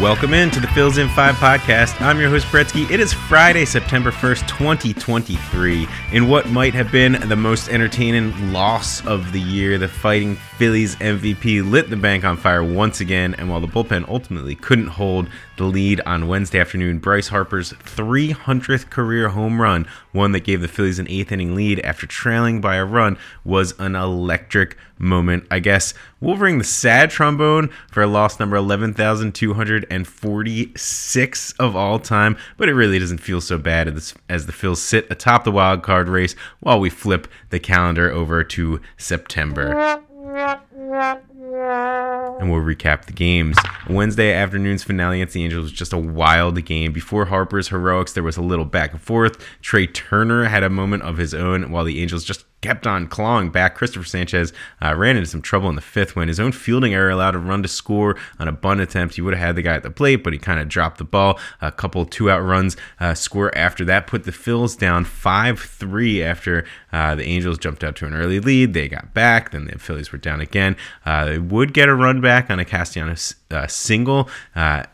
Welcome in to the Phils in 5 podcast. I'm your host, Bretsky. It is Friday, September 1st, 2023. In what might have been the most entertaining loss of the year, the Fighting Phillies MVP lit the bank on fire once again. And while the bullpen ultimately couldn't hold the lead on Wednesday afternoon, Bryce Harper's 300th career home run, one that gave the Phillies an eighth inning lead after trailing by a run, was an electric moment. I guess we'll ring the sad trombone for a loss number 11,246 of all time, but it really doesn't feel so bad as, as the Phils sit atop the wild card race while we flip the calendar over to September we'll recap the games. Wednesday afternoon's finale against the Angels was just a wild game. Before Harper's heroics, there was a little back and forth. Trea Turner had a moment of his own while the Angels just kept on clawing back. Christopher Sanchez uh, ran into some trouble in the fifth when his own fielding error allowed a run to score on a bunt attempt. He would have had the guy at the plate, but he kind of dropped the ball. A couple two out runs uh, score after that put the Phils down 5 3 after uh, the Angels jumped out to an early lead. They got back, then the Phillies were down again. Uh, they would get a run back on a Castellanos uh, single uh,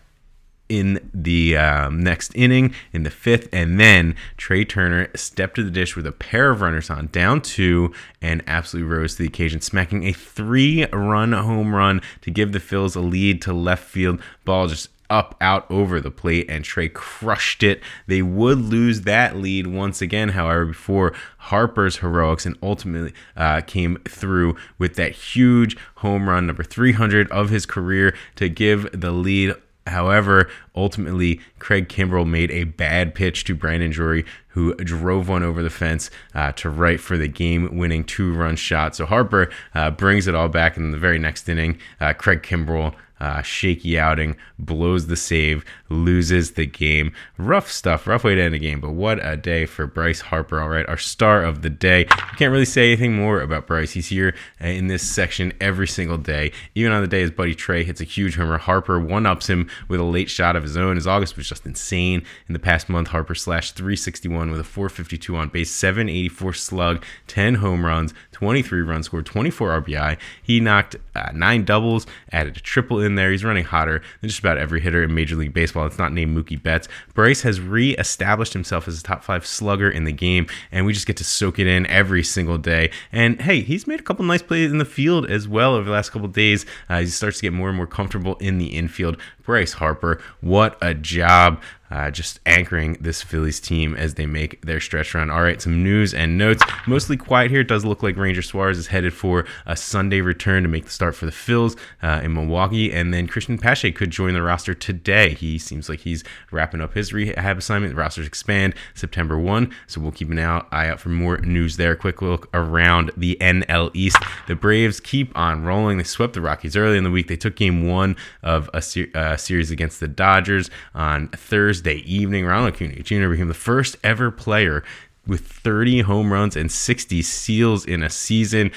in the um, next inning in the fifth, and then Trea Turner stepped to the dish with a pair of runners on down two and absolutely rose to the occasion, smacking a three run home run to give the Phils a lead to left field. Ball just up out over the plate and Trea crushed it. They would lose that lead once again, however, before Harper's heroics and ultimately uh, came through with that huge home run, number 300 of his career, to give the lead However, ultimately, Craig Kimbrel made a bad pitch to Brandon Drury, who drove one over the fence uh, to right for the game winning two run shot. So Harper uh, brings it all back in the very next inning. Uh, Craig Kimbrel uh, shaky outing, blows the save, loses the game. Rough stuff, rough way to end a game, but what a day for Bryce Harper. All right, our star of the day. I can't really say anything more about Bryce. He's here uh, in this section every single day. Even on the day his buddy Trea hits a huge homer, Harper one ups him with a late shot of his own. His August was just insane. In the past month, Harper slashed 361 with a 452 on base, 784 slug, 10 home runs, 23 runs scored, 24 RBI. He knocked uh, nine doubles, added a triple in there. He's running hotter than just about every hitter in Major League Baseball. It's not named Mookie Betts. Bryce has re-established himself as a top five slugger in the game, and we just get to soak it in every single day. And hey, he's made a couple nice plays in the field as well over the last couple days. Uh, he starts to get more and more comfortable in the infield. Bryce Harper, what a job uh, just anchoring this Phillies team as they make their stretch run. All right, some news and notes. Mostly quiet here. It does look like Ranger Suarez is headed for a Sunday return to make the start for the Phils uh, in Milwaukee, and then Cristian Pache could join the roster today. He seems like he's wrapping up his rehab assignment. The rosters expand September 1, so we'll keep an eye out for more news there. Quick look around the NL East. The Braves keep on rolling. They swept the Rockies early in the week. They took game one of a ser- uh, series against the Dodgers on Thursday. Evening, Ronald Acuna Jr. became the first ever player with 30 home runs and 60 steals in a season.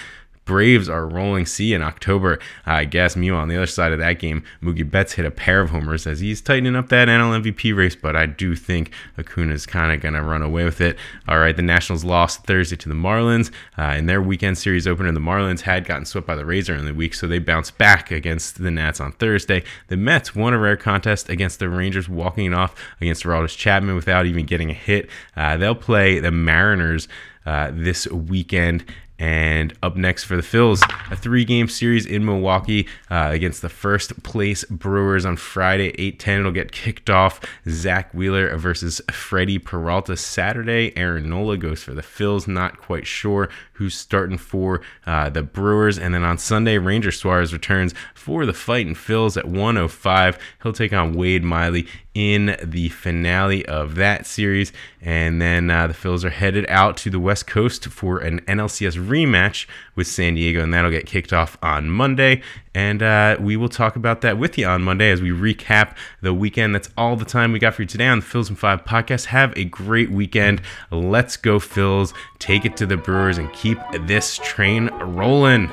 Braves are rolling C in October. I guess. Meanwhile, on the other side of that game, Mookie Betts hit a pair of homers as he's tightening up that NL MVP race, but I do think Acuna's kind of going to run away with it. All right, the Nationals lost Thursday to the Marlins uh, in their weekend series opener. The Marlins had gotten swept by the Rays in the week, so they bounced back against the Nats on Thursday. The Mets won a rare contest against the Rangers, walking it off against Aroldis Chapman without even getting a hit. Uh, they'll play the Mariners. Uh, this weekend and up next for the Phils, a three game series in Milwaukee uh, against the first place Brewers on Friday, 8 10. It'll get kicked off. Zack Wheeler versus Freddie Peralta Saturday. Aaron Nola goes for the Phils. Not quite sure who's starting for uh, the Brewers. And then on Sunday, Ranger Suarez returns for the fight and Phils at 105. He'll take on Wade Miley in the finale of that series. And then uh, the Phils are headed out to the West Coast for an NLCS rematch with San Diego, and that'll get kicked off on Monday. And uh, we will talk about that with you on Monday as we recap the weekend. That's all the time we got for you today on the Phils and Five podcast. Have a great weekend. Let's go, Phils. Take it to the Brewers and keep this train rolling.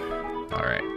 All right.